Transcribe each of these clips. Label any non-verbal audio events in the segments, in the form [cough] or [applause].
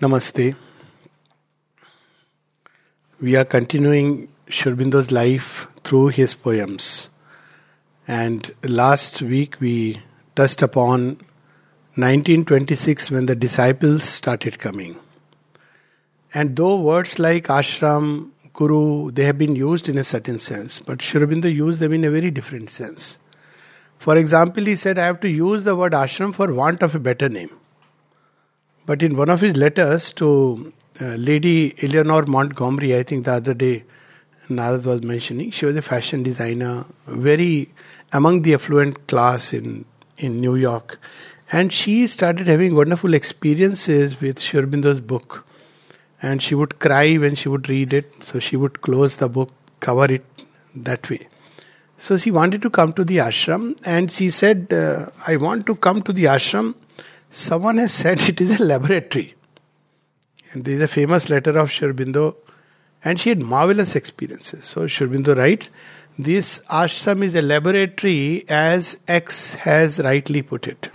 Namaste. We are continuing Sri Aurobindo's life through his poems. And last week we touched upon 1926 when the disciples started coming. And though words like ashram, guru, they have been used in a certain sense, but Sri Aurobindo used them in a very different sense. For example, he said, I have to use the word ashram for want of a better name. But in one of his letters to uh, Lady Eleanor Montgomery, I think the other day Narad was mentioning, she was a fashion designer, very among the affluent class in, in New York. And she started having wonderful experiences with Sri Aurobindo's book. And she would cry when she would read it, so she would close the book, cover it that way. So she wanted to come to the ashram, and she said, uh, I want to come to the ashram Someone has said it is a laboratory. And there is a famous letter of Sri Aurobindo, and she had marvelous experiences. So Sri Aurobindo writes, This ashram is a laboratory as X has rightly put it.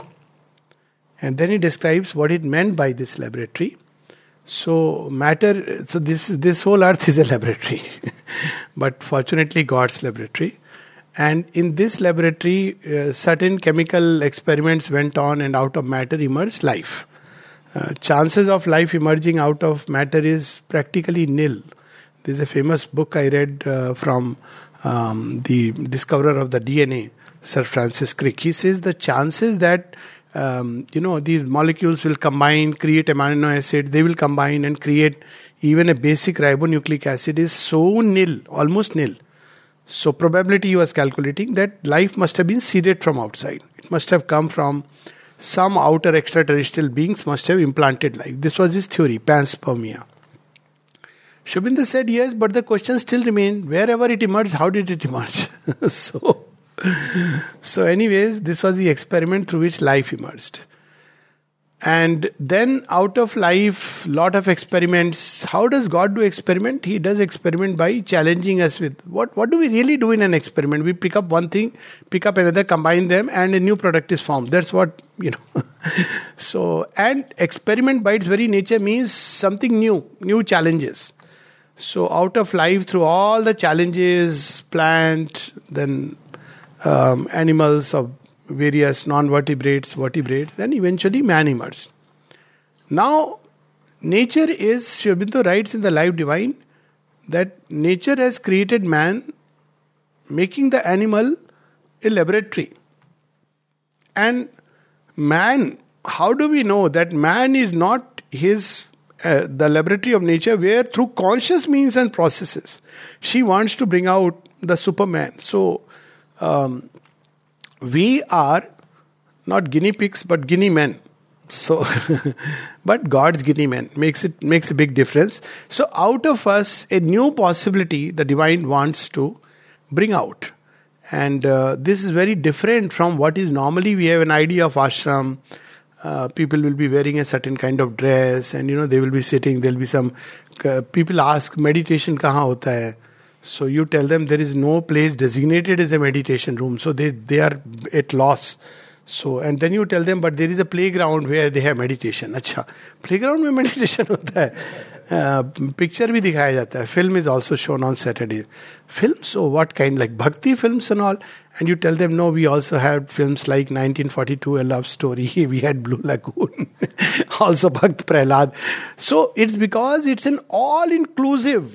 And then he describes what it meant by this laboratory. So matter, so this this whole earth is a [laughs] laboratory, but fortunately God's laboratory. And in this laboratory, uh, certain chemical experiments went on, and out of matter emerged life. Uh, chances of life emerging out of matter is practically nil. There's a famous book I read uh, from um, the discoverer of the DNA, Sir Francis Crick. He says the chances that um, you know these molecules will combine, create amino acid, they will combine and create even a basic ribonucleic acid is so nil, almost nil. So, probability he was calculating that life must have been seeded from outside. It must have come from some outer extraterrestrial beings, must have implanted life. This was his theory, panspermia. Sri said yes, but the question still remained wherever it emerged, how did it emerge? [laughs] so, so, anyways, this was the experiment through which life emerged and then out of life lot of experiments. How does god do experiment? He does experiment by challenging us with what what do we really do in an experiment? We pick up one thing pick up another combine them and a new product is formed. That's what you know. [laughs] So and experiment by its very nature means something new new challenges. So out of life through all the challenges plant then um, animals of various non vertebrates, then eventually man emerged. Now, nature is, Sri writes in the Life Divine, that nature has created man, making the animal a laboratory. And man, how do we know that man is not his uh, the laboratory of nature where through conscious means and processes she wants to bring out the superman so um, we are not guinea pigs but guinea men. So [laughs] but god's guinea men makes it makes a big difference. So out of us a new possibility the divine wants to bring out. And uh, this is very different from what is normally we have an idea of ashram. Uh, people will be wearing a certain kind of dress and you know they will be sitting there'll be some uh, people ask meditation kahan hota hai so you tell them there is no place designated as a meditation room. So they, they are at loss. So and then you tell them, but there is a playground where they have meditation. [laughs] अच्छा playground में meditation होता है picture भी दिखाया जाता है film is also shown on Saturday film so what kind like भक्ति film and all and you tell them no we also had films like 1942 a love story [laughs] we had blue lagoon [laughs] also bhakt prahlad so it's because it's an all inclusive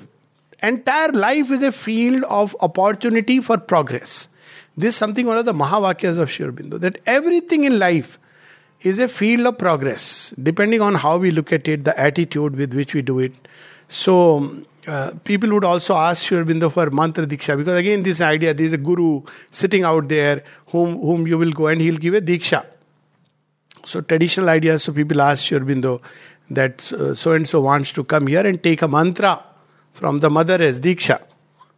entire life is a field of opportunity for progress. This is something one of the Mahavakyas of Sri Aurobindo that everything in life is a field of progress, depending on how we look at it, the attitude with which we do it. So, uh, people would also ask Sri Aurobindo for mantra diksha because again, this idea there is a guru sitting out there whom whom you will go and he'll give a diksha. So, traditional ideas. So, people ask Sri Aurobindo that so and so wants to come here and take a mantra from the mother as Diksha.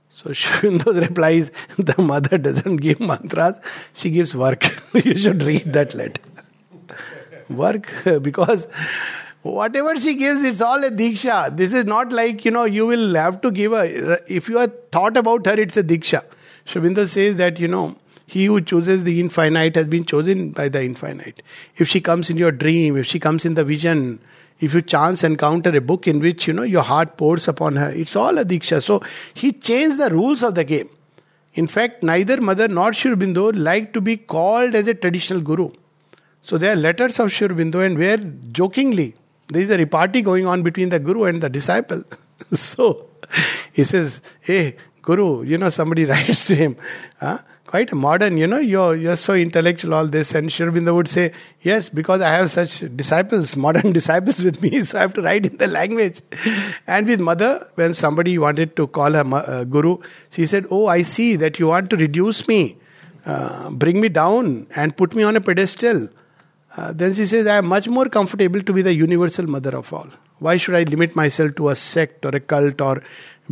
So [laughs] Sri replies, the mother doesn't give mantras, she gives work. [laughs] you should read that letter. work, [laughs] because whatever she gives, it's all a Diksha. This is not like, you know, you will have to give a, if you have thought about her, it's a Diksha. Sri says that, you know, He who chooses the infinite has been chosen by the infinite. If she comes in your dream, if she comes in the vision, if you chance encounter a book in which you know your heart pours upon her, it's all a diksha. So he changed the rules of the game. In fact, neither Mother nor Sri Aurobindo like to be called as a traditional guru. So there are letters of Sri Aurobindo, and where jokingly there is a repartee going on between the guru and the disciple. [laughs] so he says, Hey, Guru, you know, somebody [laughs] writes to him, huh? Quite modern, you know, you're, you're so intellectual, all this. And Sri Aurobindo would say, Yes, because I have such disciples, modern [laughs] disciples with me, so I have to write in the language. And with mother, when somebody wanted to call her uh, Guru, she said, Oh, I see that you want to reduce me, uh, bring me down, and put me on a pedestal. Uh, then she says, I am much more comfortable to be the universal mother of all. Why should I limit myself to a sect or a cult or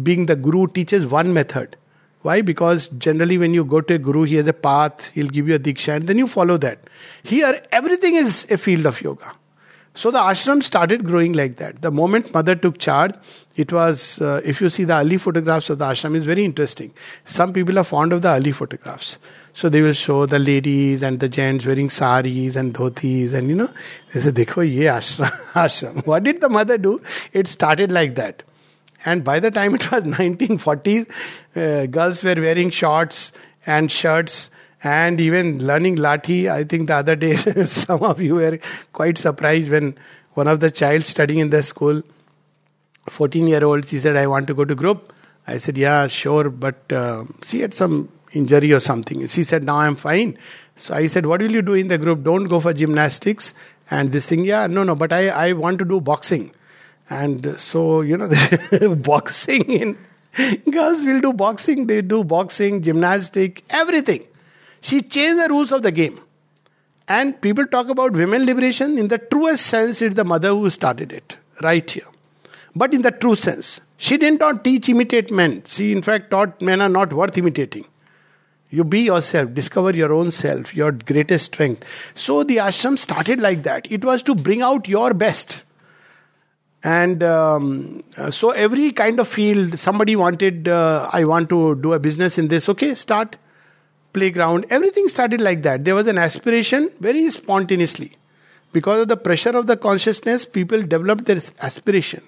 being the guru teaches one method? Why? Because generally, when you go to a guru, he has a path, he'll give you a diksha, and then you follow that. Here, everything is a field of yoga. So the ashram started growing like that. The moment mother took charge, it was, uh, if you see the early photographs of the ashram, is very interesting. Some people are fond of the early photographs. So they will show the ladies and the gents wearing saris and dhotis and you know, they say, Dekho, ye ashram, [laughs] ashram. What did the mother do? It started like that. And by the time it was [laughs] 1940s, uh, girls were wearing shorts and shirts and even learning lathi. I think the other day [laughs] some of you were quite surprised when one of the child studying in the school, 14 year old, she said, I want to go to group. I said, yeah, sure, but uh, she had some injury or something. She said, Now I'm fine. So I said, What will you do in the group? Don't go for gymnastics and this thing. Yeah, no, no, but I, I want to do boxing. And so, you know, [laughs] boxing in girls will do boxing, they do boxing, gymnastic, everything. She changed the rules of the game. And people talk about women liberation. In the truest sense, it's the mother who started it, right here. But in the true sense, she did not teach imitate men. She, in fact, taught men are not worth imitating. You be yourself, discover your own self, your greatest strength. So the ashram started like that. It was to bring out your best. And um, so every kind of field, somebody wanted, uh, I want to do a business in this. Okay, start. Playground. Everything started like that. There was an aspiration very spontaneously. Because of the pressure of the consciousness, people developed their aspiration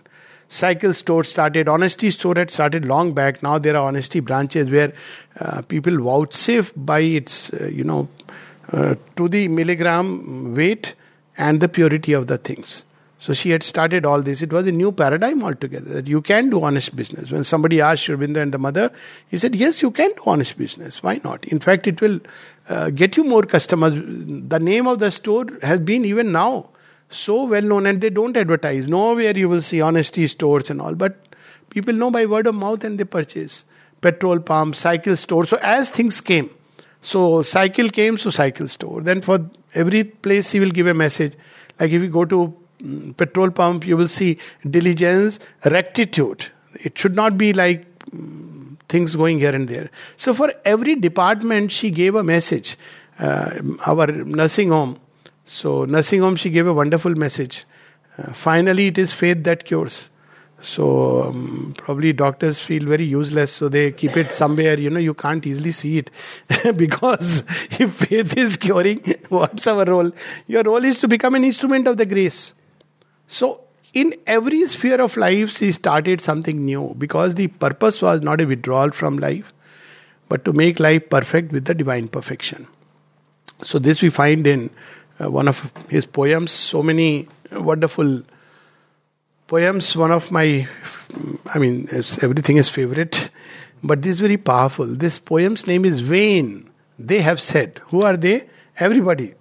cycle store started honesty store had started long back now there are honesty branches where uh, people vouchsafe by its uh, you know uh, to the milligram weight and the purity of the things so she had started all this it was a new paradigm altogether that you can do honest business when somebody asked Sri Aurobindo and the mother he said yes you can do honest business why not in fact it will uh, get you more customers the name of the store has been even now so well known and they don't advertise. Nowhere you will see honesty stores and all, but people know by word of mouth and they purchase. Petrol pump, cycle store. So as things came, so cycle came, so cycle store. Then for every place he will give a message. Like if you go to petrol pump, you will see diligence, rectitude. It should not be like mm, things going here and there. So for every department, she gave a message. Uh, our nursing home, so, nursing home, she gave a wonderful message. Uh, finally, it is faith that cures. So, um, probably doctors feel very useless, so they keep it somewhere, you know, you can't easily see it. [laughs] because if faith is curing, [laughs] what's our role? Your role is to become an instrument of the grace. So, in every sphere of life, she started something new because the purpose was not a withdrawal from life, but to make life perfect with the divine perfection. So, this we find in uh, one of his poems, so many wonderful poems. One of my, I mean, everything is favorite, but this is very powerful. This poem's name is Vain. They have said. Who are they? Everybody.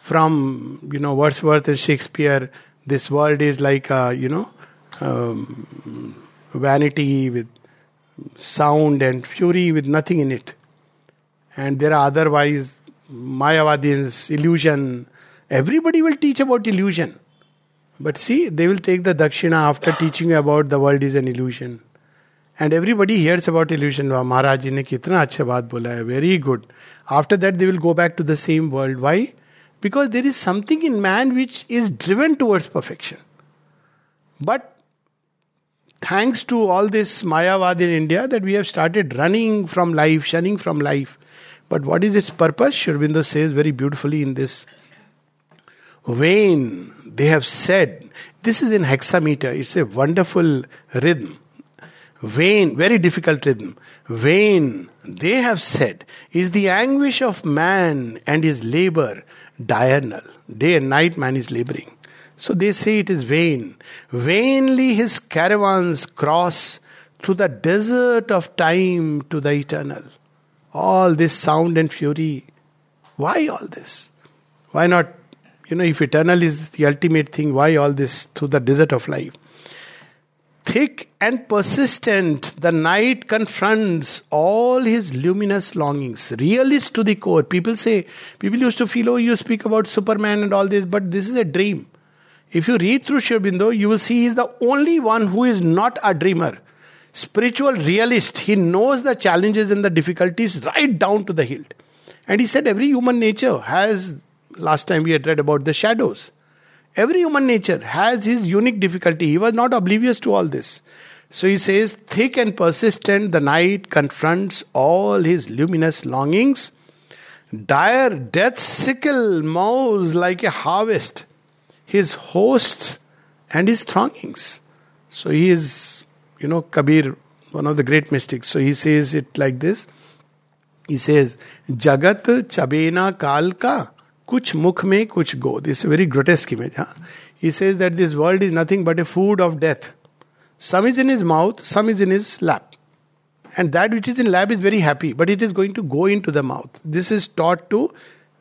From, you know, Wordsworth and Shakespeare, this world is like, a, you know, um, vanity with sound and fury with nothing in it. And there are otherwise Mayavadins, illusion. Everybody will teach about illusion. But see, they will take the dakshina after teaching you about the world is an illusion. And everybody hears about illusion. Maharaj ji ne kitna अच्छा बात बोला है very good. After that, they will go back to the same world. Why? Because there is something in man which is driven towards perfection. But thanks to all this Mayavad in India, that we have started running from life, shunning from life But what is its purpose? Sri says very beautifully in this vain, they have said, this is in hexameter, it's a wonderful rhythm. Vain, very difficult rhythm. Vain, they have said, is the anguish of man and his labor diurnal. Day and night man is laboring. So they say it is vain. Vainly his caravans cross through the desert of time to the eternal. All this sound and fury. Why all this? Why not, you know, if eternal is the ultimate thing, why all this through the desert of life? Thick and persistent, the night confronts all his luminous longings. Realist to the core. People say, people used to feel, oh, you speak about Superman and all this, but this is a dream. If you read through Sri Aurobindo, you will see he is the only one who is not a dreamer. Spiritual realist, he knows the challenges and the difficulties right down to the hilt. And he said every human nature has, last time we had read about the shadows. Every human nature has his unique difficulty. He was not oblivious to all this. So he says, thick and persistent, the night confronts all his luminous longings. Dire death sickle mows like a harvest his hosts and his throngings. So he is, you know, Kabir, one of the great mystics. So he says it like this. He says, Jagat chabena kalka kuch mukh me kuch go. This is a very grotesque image. Huh? He says that this world is nothing but a food of death. Some is in his mouth, some is in his lap. And that which is in lap is very happy, but it is going to go into the mouth. This is taught to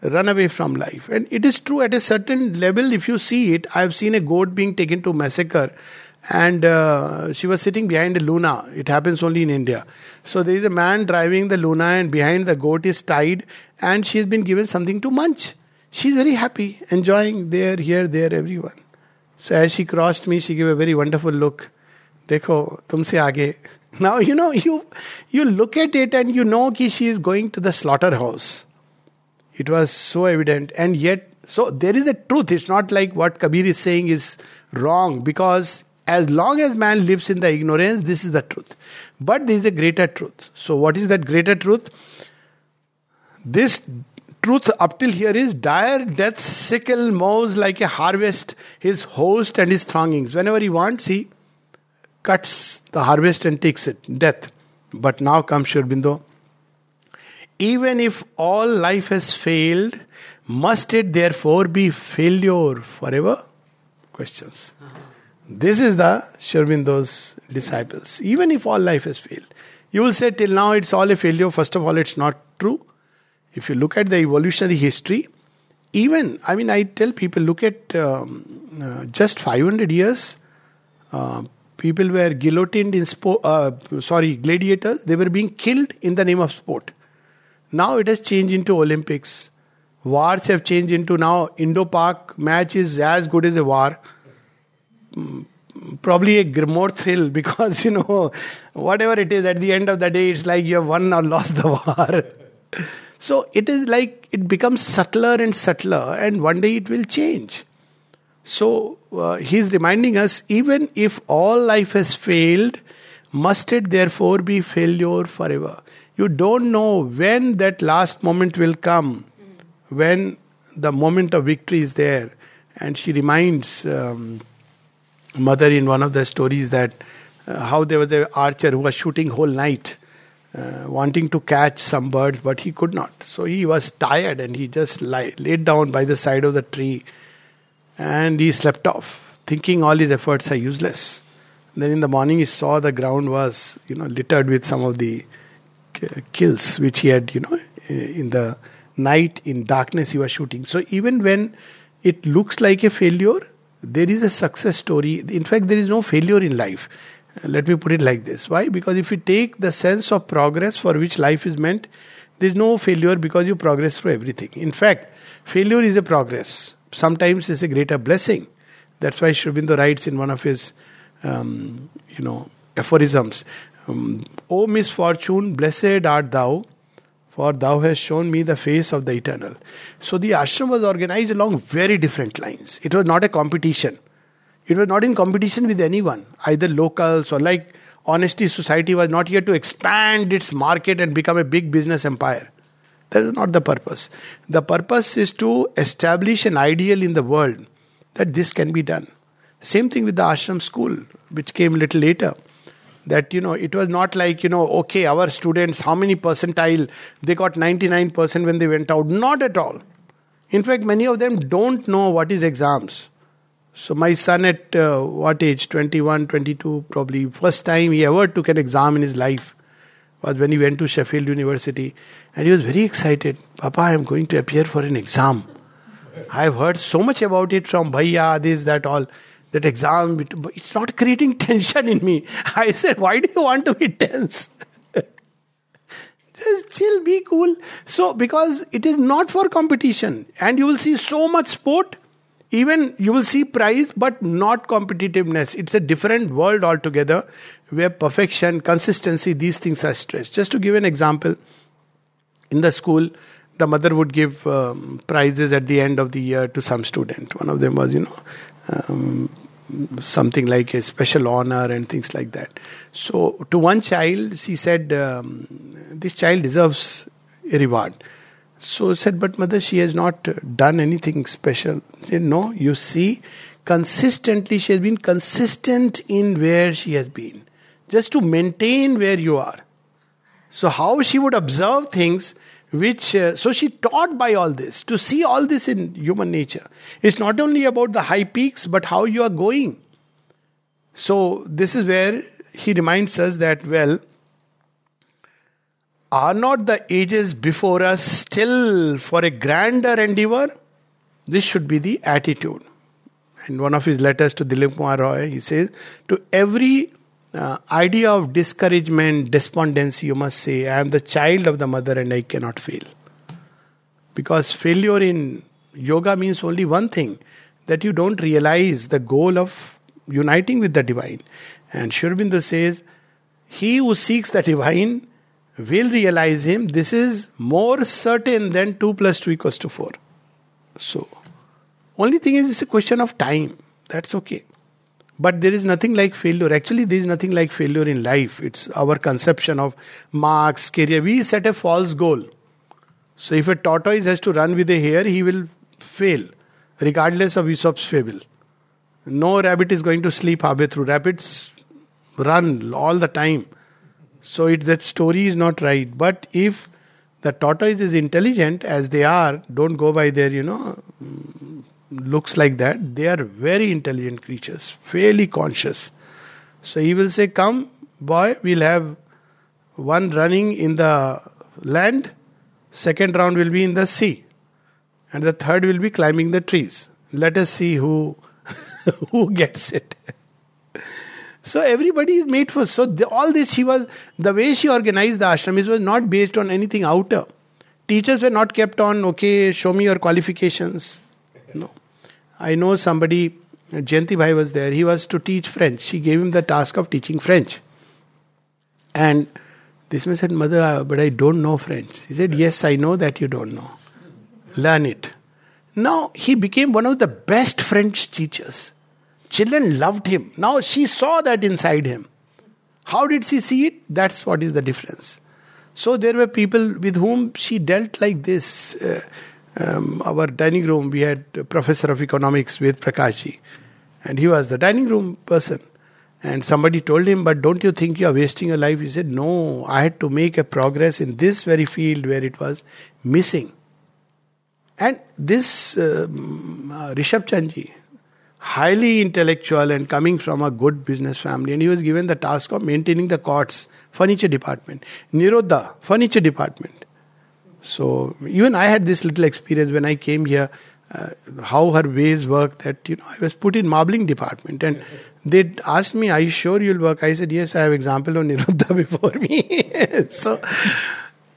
run away from life. And it is true at a certain level, if you see it, I have seen a goat being taken to massacre and uh, she was sitting behind a luna. It happens only in India. So there is a man driving the luna, and behind the goat is tied, and she has been given something to munch. She's very happy, enjoying there, here, there, everyone. So as she crossed me, she gave a very wonderful look. Dekho, tumse aage. [laughs] Now you know you you look at it and you know that she is going to the slaughterhouse. It was so evident. And yet, so there is a truth. It's not like what Kabir is saying is wrong because as long as man lives in the ignorance, this is the truth. But there is a greater truth. So, what is that greater truth? This truth up till here is dire death sickle mows like a harvest his host and his throngings. Whenever he wants, he cuts the harvest and takes it. Death. But now comes Sri Aurobindo even if all life has failed, must it therefore be failure forever? Questions. This is the Sri Aurobindo's disciples. Even if all life has failed. You will say till now it's all a failure. First of all, it's not true. If you look at the evolutionary history, even, I mean, I tell people, look at um, uh, just 500 years, uh, people were guillotined in sport, uh, sorry, gladiators, they were being killed in the name of sport. Now it has changed into Olympics. Wars have changed into now Indo-Pak match is as good as a war. Mm, probably a more thrill [laughs] because you know whatever it is at the end of the day it's like you have won or lost the [laughs] war. So it is like it becomes subtler and subtler and one day it will change. So uh, he's reminding us even if all life has failed, must it therefore be failure forever? You don't know when that last moment will come, when the moment of victory is there. And she reminds um, mother in one of the stories that uh, how there was an archer who was shooting whole night, uh, wanting to catch some birds, but he could not. So he was tired and he just lie, laid down by the side of the tree and he slept off, thinking all his efforts are useless. then in the morning he saw the ground was, you know, littered with some of the kills which he had, you know, in the night, in darkness, he was shooting. So even when it looks like a failure, there is a success story. In fact, there is no failure in life. Let me put it like this. Why? Because if you take the sense of progress for which life is meant, there is no failure because you progress through everything. In fact, failure is a progress. Sometimes it's a greater blessing. That's why Sri Aurobindo writes in one of his, um, you know, aphorisms um, o misfortune, blessed art thou, for thou hast shown me the face of the eternal. So the ashram was organized along very different lines. It was not a competition. It was not in competition with anyone, either locals or like Honesty Society was not here to expand its market and become a big business empire. That is not the purpose. The purpose is to establish an ideal in the world that this can be done. Same thing with the ashram school, which came a little later. That you know, it was not like you know, okay, our students, how many percentile they got 99% when they went out. Not at all. In fact, many of them don't know what is exams. So my son at uh, what age? 21, 22 probably. First time he ever took an exam in his life was when he went to Sheffield University. And he was very excited. Papa, I am going to appear for an exam. I have heard so much about it from Bhaiya, this, that, all. That exam, it's not creating [laughs] tension in me. I said, Why do you want to be tense? [laughs] Just chill, be cool. So, because it is not for competition, and you will see so much sport, even you will see prize, but not competitiveness. It's a different world altogether where perfection, consistency, these things are stressed. Just to give an example, in the school, the mother would give um, prizes at the end of the year to some student. One of them was, you know, um, something like a special honor and things like that. So, to one child, she said, um, This child deserves a reward. So, said, But mother, she has not done anything special. Said, No, you see, consistently, she has been consistent in where she has been, just to maintain where you are. So, how she would observe things which uh, so she taught by all this to see all this in human nature it's not only about the high peaks but how you are going so this is where he reminds us that well are not the ages before us still for a grander endeavor this should be the attitude in one of his letters to Dilip Kumar Roy he says to every uh, idea of discouragement, despondency, you must say, I am the child of the mother and I cannot fail. Because failure in yoga means only one thing that you don't realize the goal of uniting with the divine. And Sri Aurobindo says, He who seeks the divine will realize him. This is more certain than 2 plus 2 equals to 4. So, only thing is, it's a question of time. That's okay. But there is nothing like failure. Actually, there is nothing like failure in life. It's our conception of marks, career. We set a false goal. So if a tortoise has to run with a hare, he will fail, regardless of Aesop's fable. No rabbit is going to sleep halfway through. Rabbits run all the time. So it, that story is not right. But if the tortoise is intelligent, as they are, don't go by their, you know, mm, looks like that, they are very intelligent creatures, fairly conscious. So he will say, Come, boy, we'll have one running in the land, second round will be in the sea, and the third will be climbing the trees. Let us see who [laughs] who gets it. So everybody is made for so the, all this she was the way she organized the ashram was not based on anything outer. Teachers were not kept on okay, show me your qualifications. No. I know somebody, Jayanti Bhai was there, he was to teach French. She gave him the task of teaching French. And this man said, Mother, but I don't know French. He said, Yes, I know that you don't know. Learn it. Now he became one of the best French teachers. Children loved him. Now she saw that inside him. How did she see it? That's what is the difference. So there were people with whom she dealt like this. Uh, um, our dining room, we had a professor of economics, with Prakashji, and he was the dining room person. And somebody told him, But don't you think you are wasting your life? He said, No, I had to make a progress in this very field where it was missing. And this um, uh, Rishabh Chandji, highly intellectual and coming from a good business family, and he was given the task of maintaining the courts, furniture department. Nirodha, furniture department. So even I had this little experience when I came here, uh, how her ways work. That you know, I was put in marbling department, and they asked me, "Are you sure you'll work?" I said, "Yes, I have example of Niruddha [laughs] before me." [laughs] so,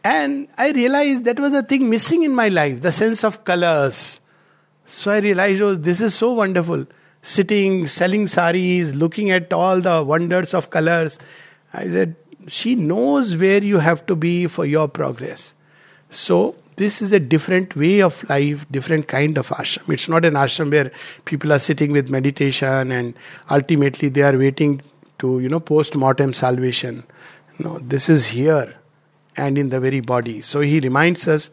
and I realized that was a thing missing in my life, the sense of colors. So I realized, oh, this is so wonderful. Sitting, selling saris, looking at all the wonders of colors. I said, she knows where you have to be for your progress. So this is a different way of life, different kind of ashram. It's not an ashram where people are sitting with meditation and ultimately they are waiting to, you know, post mortem salvation. No, this is here. and in the very body. So he reminds us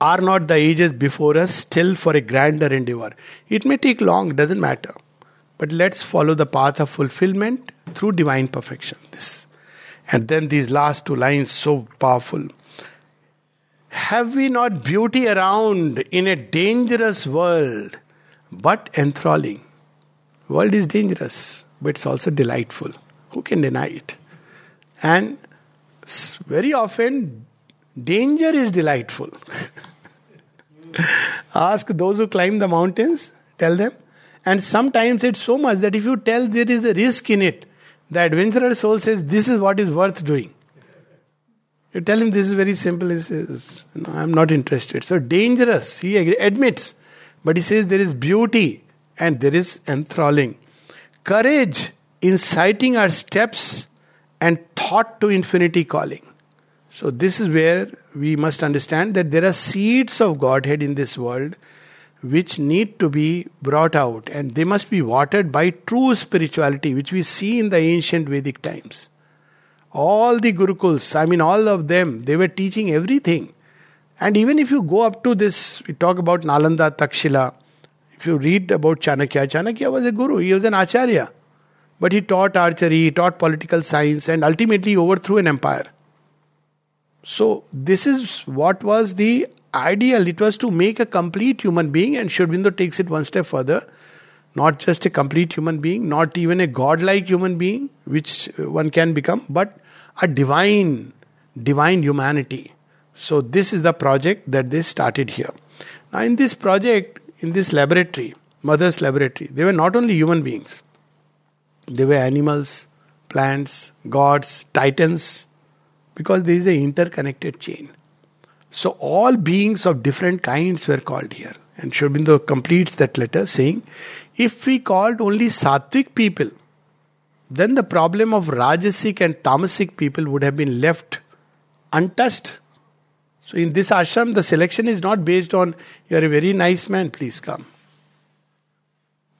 are not the ages before us still for a grander endeavor? It may take long, doesn't matter. But let's follow the path of fulfillment through divine perfection. This. And then these last two lines so powerful. Have we not beauty around in a dangerous world, but enthralling? World is dangerous, but it's also delightful. Who can deny it? And very often, danger is delightful. Ask those who climb the mountains, tell them. And sometimes it's so much that if you tell there is a risk in it, the adventurer soul says, This is what is worth doing. You tell him this is very simple, he says, no, I'm not interested. So dangerous, he admits. But he says there is beauty and there is enthralling. Courage inciting our steps and thought to infinity calling. So, this is where we must understand that there are seeds of Godhead in this world which need to be brought out and they must be watered by true spirituality, which we see in the ancient Vedic times. All the Gurukuls, I mean, all of them, they were teaching everything. And even if you go up to this, we talk about Nalanda, Takshila. If you read about Chanakya, Chanakya was a guru, he was an acharya. But he taught archery, he taught political science, and ultimately overthrew an empire. So, this is what was the ideal. It was to make a complete human being, and Sri Aurobindo takes it one step further. Not just a complete human being, not even a godlike human being, which uh, one can become, but a divine, divine humanity. So, this is the project that they started here. Now, in this project, in this laboratory, Mother's laboratory, they were not only human beings, they were animals, plants, gods, titans, because there is an interconnected chain. So all beings of different kinds were called here. And Sri completes that letter saying, if we called only sattvic people, then the problem of rajasic and tamasic people would have been left untouched. So in this ashram, the selection is not based on you are a very nice man, please come.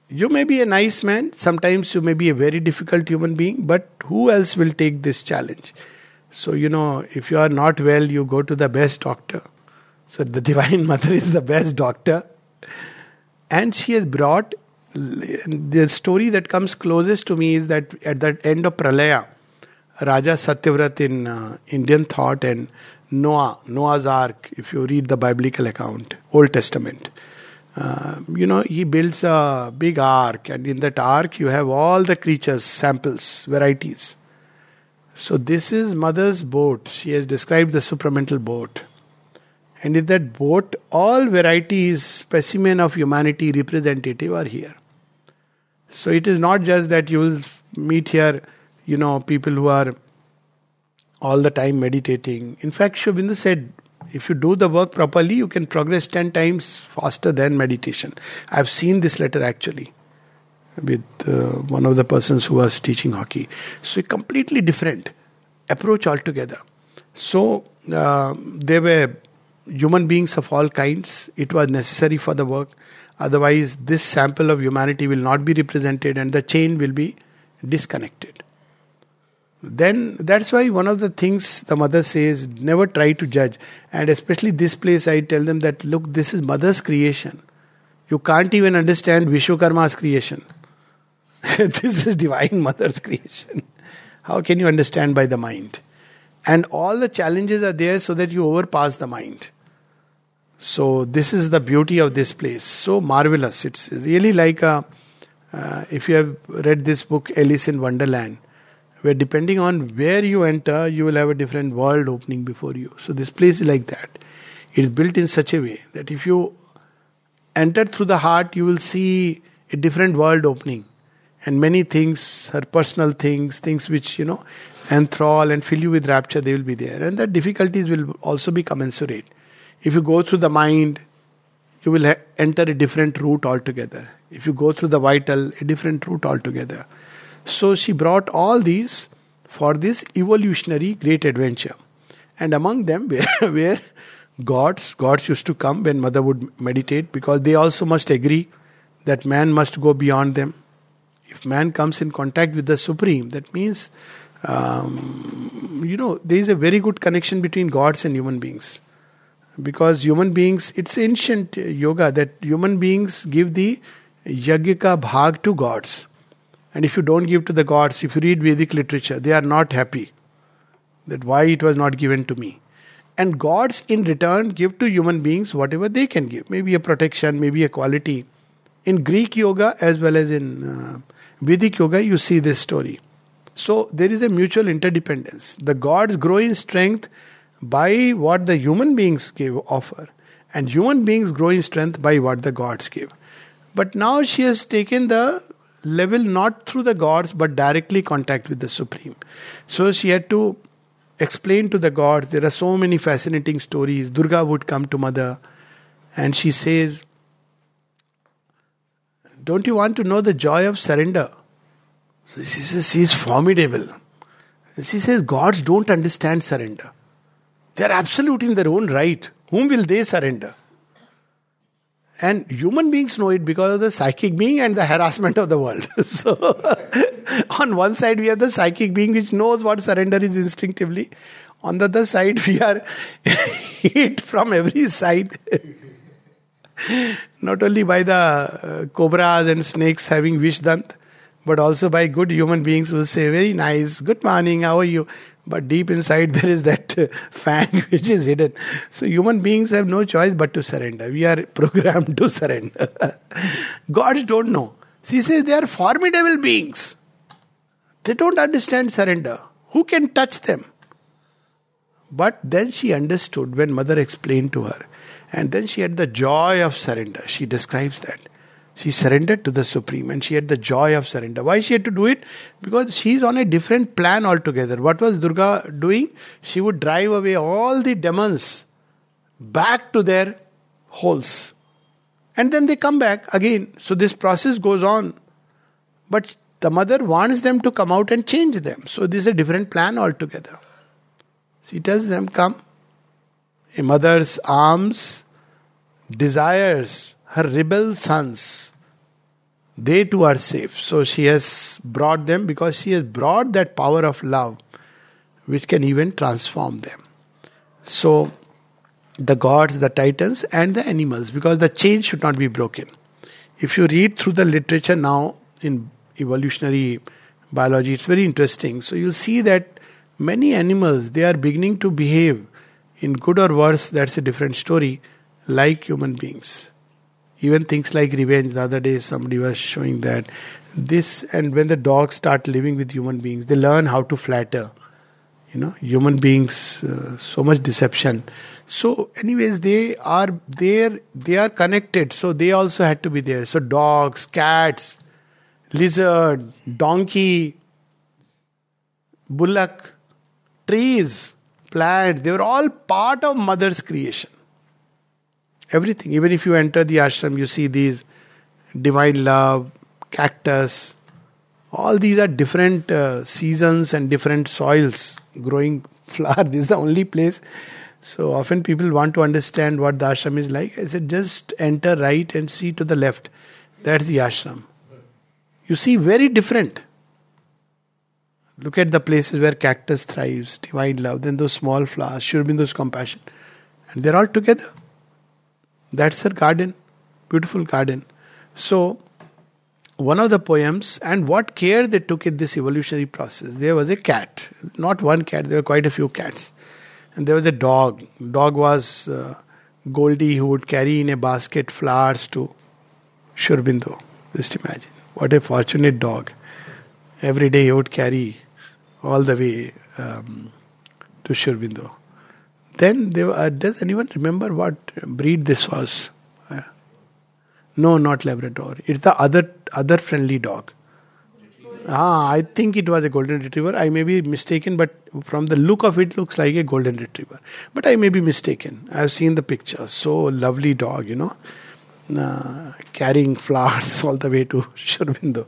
You may be a nice man, sometimes you may be a very difficult human being, but who else will take this challenge? So, you know, if you are not well, you go to the best doctor. So, the Divine [laughs] Mother is the best doctor. And she has brought the story that comes closest to me is that at the end of Pralaya, Raja Satyavrat in uh, Indian thought and Noah, Noah's Ark, if you read the biblical account, Old Testament, uh, you know, he builds a big ark, and in that ark, you have all the creatures, samples, varieties. So, this is mother's boat. She has described the supramental boat. And in that boat, all varieties, specimen of humanity representative are here. So, it is not just that you will meet here, you know, people who are all the time meditating. In fact, Sri Aurobindo said, if you do the work properly, you can progress 10 times faster than meditation. I've seen this letter actually with uh, one of the persons who was teaching hockey. So, a completely different approach altogether. So, uh, there were human beings of all kinds. It was necessary for the work. Otherwise, this sample of humanity will not be represented and the chain will be disconnected then that's why one of the things the mother says never try to judge and especially this place i tell them that look this is mother's creation you can't even understand vishwakarma's creation [laughs] this is divine mother's creation how can you understand by the mind and all the challenges are there so that you overpass the mind so this is the beauty of this place so marvelous it's really like a uh, if you have read this book alice in wonderland where depending on where you enter, you will have a different world opening before you. So this place is like that. It is built in such a way that if you enter through the heart, you will see a different world opening. And many things, her personal things, things which, you know, enthrall and fill you with rapture, they will be there. And the difficulties will also be commensurate. If you go through the mind, you will ha- enter a different route altogether. If you go through the vital, a different route altogether. So she brought all these for this evolutionary great adventure. And among them [laughs] were, were gods. Gods used to come when mother would meditate because they also must agree that man must go beyond them. If man comes in contact with the Supreme, that means um, you know, there is a very good connection between gods and human beings. Because human beings, it's ancient yoga that human beings give the yajnika bhag to gods. And if you don't give to the gods, if you read Vedic literature, they are not happy that why it was not given to me. And gods in return give to human beings whatever they can give, maybe a protection, maybe a quality. In Greek yoga as well as in uh, Vedic yoga, you see this story. So there is a mutual interdependence. The gods grow in strength by what the human beings give offer, and human beings grow in strength by what the gods give. But now she has taken the level not through the gods but directly contact with the supreme. So she had to explain to the gods. There are so many fascinating stories. Durga would come to mother and she says, Don't you want to know the joy of surrender? So she says, She is formidable. She says, Gods don't understand surrender. They are absolute in their own right. Whom will they surrender? And human beings know it because of the psychic being and the harassment of the world. [laughs] so, [laughs] on one side, we have the psychic being which knows what surrender is instinctively. On the other side, we are [laughs] hit from every side. Not only by the uh, cobras and snakes having vishdant, but also by good human beings who say, Very nice, good morning, how are you? But deep inside, [laughs] there is that uh, fang [laughs] which is hidden. So, human beings have no choice but to surrender. We are [laughs] programmed to surrender. Gods don't know. She says they are formidable beings. They don't understand surrender. Who can touch them? But then she understood when mother explained to her. And then she had the joy of surrender. She describes that. She surrendered to the Supreme and she had the joy of surrender. Why she had to do it? Because she's on a different plan altogether. What was Durga doing? She would drive away all the demons back to their holes. And then they come back again. So this process goes on. But the mother wants them to come out and change them. So this is a different plan altogether. She tells them, Come. A mother's arms desires her rebel sons. They too are safe. So she has brought them because she has brought that power of love which can even transform them. So the gods, the titans, and the animals, because the chain should not be broken. If you read through the literature now in evolutionary biology, it's very interesting. So you see that many animals they are beginning to behave in good or worse, that's a different story, like human beings. Even things like revenge. The other day, somebody was showing that this, and when the dogs start living with human beings, they learn how to flatter. You know, human beings, uh, so much deception. So, anyways, they are there. They are connected. So they also had to be there. So dogs, cats, lizard, donkey, bullock, trees, plant. They were all part of mother's creation. Everything. Even if you enter the ashram, you see these divine love, cactus. All these are different uh, seasons and different soils growing [laughs] flower. This is the only place. So often people want to understand what the ashram is like. I said, just enter right and see to the left. That's the ashram. You see, very different. Look at the places where cactus thrives, divine love, then those small flowers, Sri Aurobindo's compassion. And they're all together. That's her garden, beautiful garden. So, one of the poems, and what care they took in this evolutionary process. There was a cat, not one cat, there were quite a few cats. And there was a dog. Dog was uh, Goldie who would carry in a basket flowers to Sri Aurobindo. Just imagine. What a fortunate dog. Every day he would carry all the way um, to Sri Aurobindo. Then, they, uh, does anyone remember what breed this was? Uh, no, not Labrador. It's the other other friendly dog. Ah, I think it was a golden retriever. I may be mistaken, but from the look of it, looks like a golden retriever. But I may be mistaken. I've seen the picture. So lovely dog, you know, carrying flowers [laughs] all the way to [laughs] Sri Aurobindo.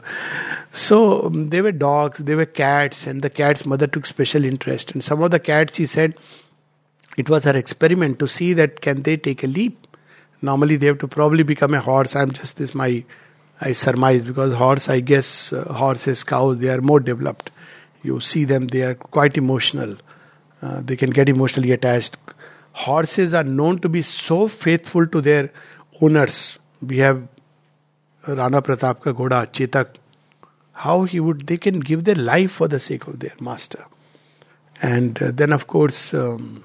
So um, they were dogs, there were cats, and the cat's mother took special interest. And some of the cats, he said, it was her experiment to see that can they take a leap. Normally, they have to probably become a horse. I'm just this my I surmise because horse, I guess, uh, horses, cows, they are more developed. You see them, they are quite emotional. Uh, they can get emotionally attached. Horses are known to be so faithful to their owners. We have Rana Pratap ka ghoda, Chetak. How he would, they can give their life for the sake of their master. And uh, then, of course, um,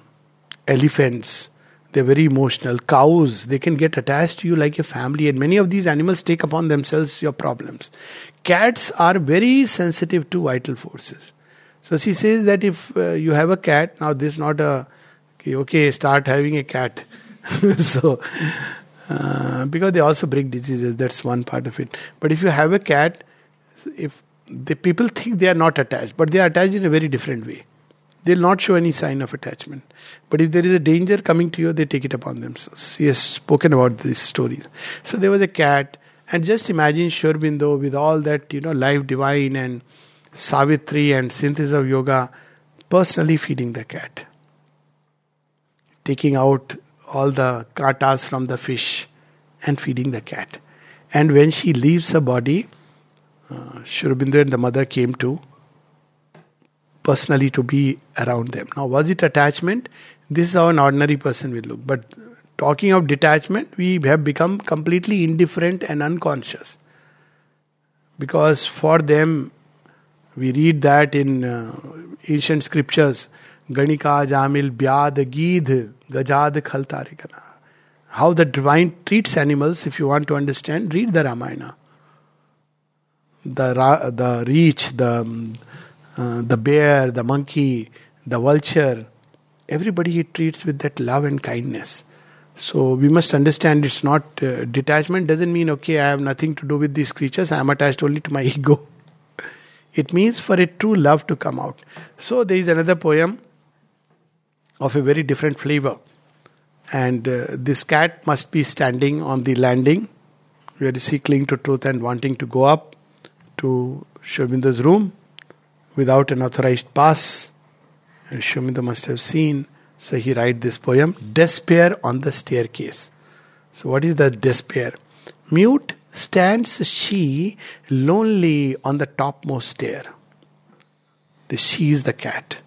elephants, they're very emotional. Cows, they can get attached to you like a family, and many of these animals take upon themselves your problems. Cats are very sensitive to vital forces. So she says that if uh, you have a cat, now this is not a okay, okay start having a cat. [laughs] so uh, because they also bring diseases, that's one part of it. But if you have a cat, if the people think they are not attached, but they are attached in a very different way. They'll not show any sign of attachment. But if there is a danger coming to you, they take it upon themselves. He has spoken about these stories. So there was a cat, and just imagine Sri Aurobindo with all that, you know, life divine and Savitri and synthesis of yoga, personally feeding the cat, taking out all the katas from the fish and feeding the cat. And when she leaves her body, uh, Sri Aurobindo and the mother came to personally to be around them. Now, was it attachment? This is how an ordinary person will look. But talking of detachment, we have become completely indifferent and unconscious. Because for them, we read that in uh, ancient scriptures Ganika, Jamil, Byad, Geedh, Gajad, Khaltarikana. How the divine treats animals, if you want to understand, read the Ramayana. The, ra- the reach, the, um, uh, the bear, the monkey, the vulture, everybody he treats with that love and kindness. So we must understand it's not uh, detachment doesn't mean okay I have nothing to do with these creatures I am attached only to my [laughs] ego. It means for a true love to come out. So there is another poem of a very different flavor. And uh, this cat must be standing on the landing where he cling to truth and wanting to go up to Sri room without an authorized pass. And Sri must have seen. So he writes this poem, Despair on the Staircase. So what is the despair? Mute stands she lonely on the topmost stair. The she is the cat.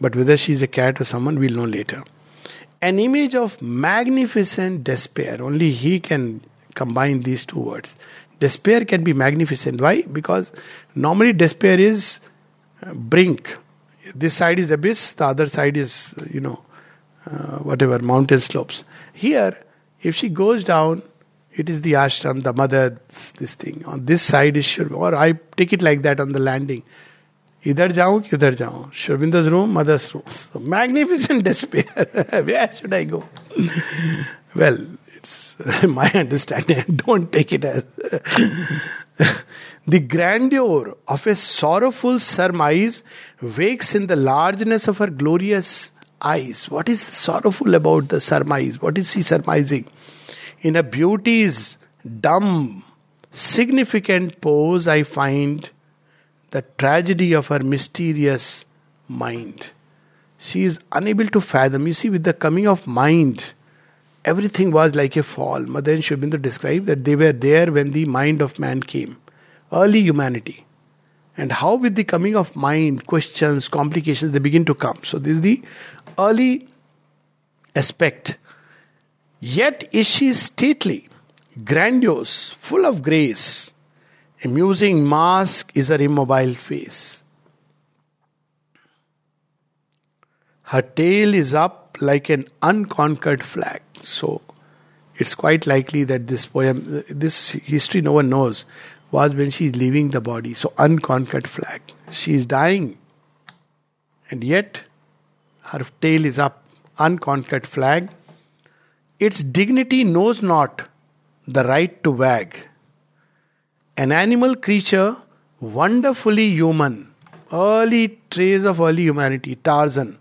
But whether she is a cat or someone, we'll know later. An image of magnificent despair. Only he can combine these two words. Despair can be magnificent. Why? Because normally despair is uh, brink. This side is abyss, the other side is, you know, uh, whatever, mountain slopes. Here, if she goes down, it is the ashram, the mother, this thing. On this side is or I take it like that on the landing. इधर जाऊँ कि उधर जाऊँ Sri Aurobindo's room mother's room so magnificent despair where should i go well it's my understanding don't take the grandeur of a sorrowful surmise wakes in the largeness of her glorious eyes what is sorrowful about the surmise what is she surmising in a beauty's dumb, significant pose, I find the tragedy of her mysterious mind. She is unable to fathom. You see, with the coming of mind, everything was like a fall. Mother and described that they were there when the mind of man came. Early humanity. And how, with the coming of mind, questions, complications, they begin to come. So, this is the early aspect Yet is she stately, grandiose, full of grace. Amusing mask is her immobile face. Her tail is up like an unconquered flag. So it's quite likely that this poem, this history no one knows, was when she is leaving the body. So unconquered flag. She is dying. And yet her tail is up, unconquered flag its dignity knows not the right to wag. An animal creature, wonderfully human, early trace of early humanity, Tarzan,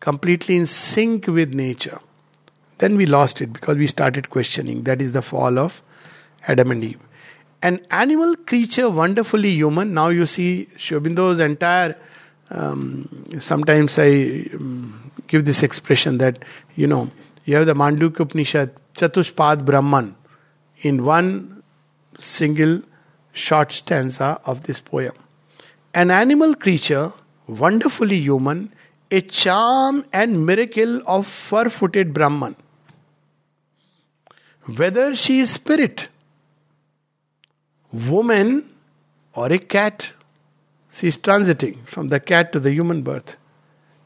completely in sync with nature. Then we lost it because we started questioning. That is the fall of Adam and Eve. An animal creature, wonderfully human. Now you see Sri Aurobindo's entire. Um, sometimes I um, give this expression that, you know, you have the Mandukya Upanishad, Brahman, in one single short stanza of this poem. an animal creature, wonderfully human, a charm and miracle of fur footed Brahman. Whether she is spirit, woman, or a cat, she is transiting from the cat to the human birth.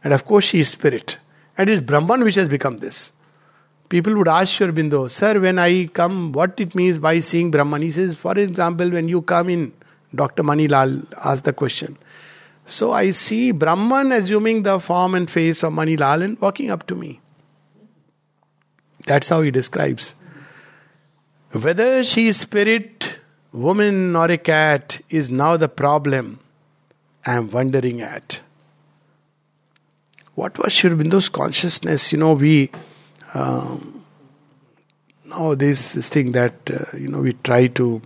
And of course, she is spirit. And it's Brahman which has become this. People would ask Sri Aurobindo, Sir, when I come, what it means by seeing Brahman? He says, for example, when you come in, Dr. Manilal asked the question. So I see Brahman assuming the form and face of Manilal and walking up to me. That's how he describes. Whether she is spirit, woman, or a cat is now the problem I am wondering at. What was Sri consciousness? You know, we um, now this, this thing that uh, you know we try to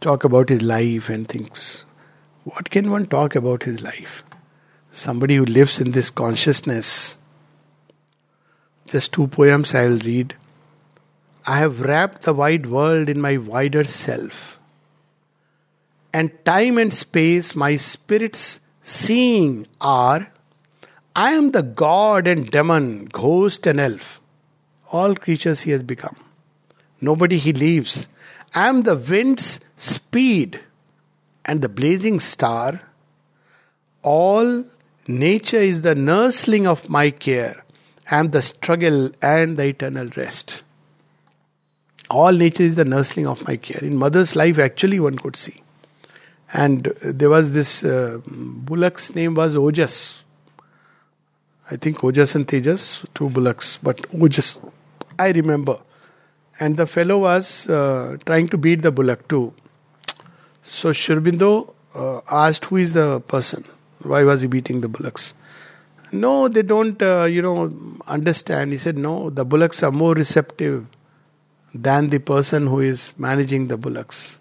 talk about his life and things. What can one talk about his life? Somebody who lives in this consciousness. Just two poems I will read. I have wrapped the wide world in my wider self. And time and space, my spirit's seeing are. I am the god and demon, ghost and elf. All creatures he has become. Nobody he leaves. I am the wind's speed and the blazing star, all nature is the nursling of my care, I am the struggle and the eternal rest. All nature is the nursling of my care. In mother's life, actually, one could see. And there was this uh, bullock's name was Ojas. I think Ojas and Tejas, two bullocks, but Ojas, I remember. And the fellow was uh, trying to beat the bullock too. So Sri Aurobindo uh, asked, Who is the person? Why was he beating the bullocks? No, they don't, uh, you know, understand. He said, No, the bullocks are more receptive than the person who is managing the bullocks.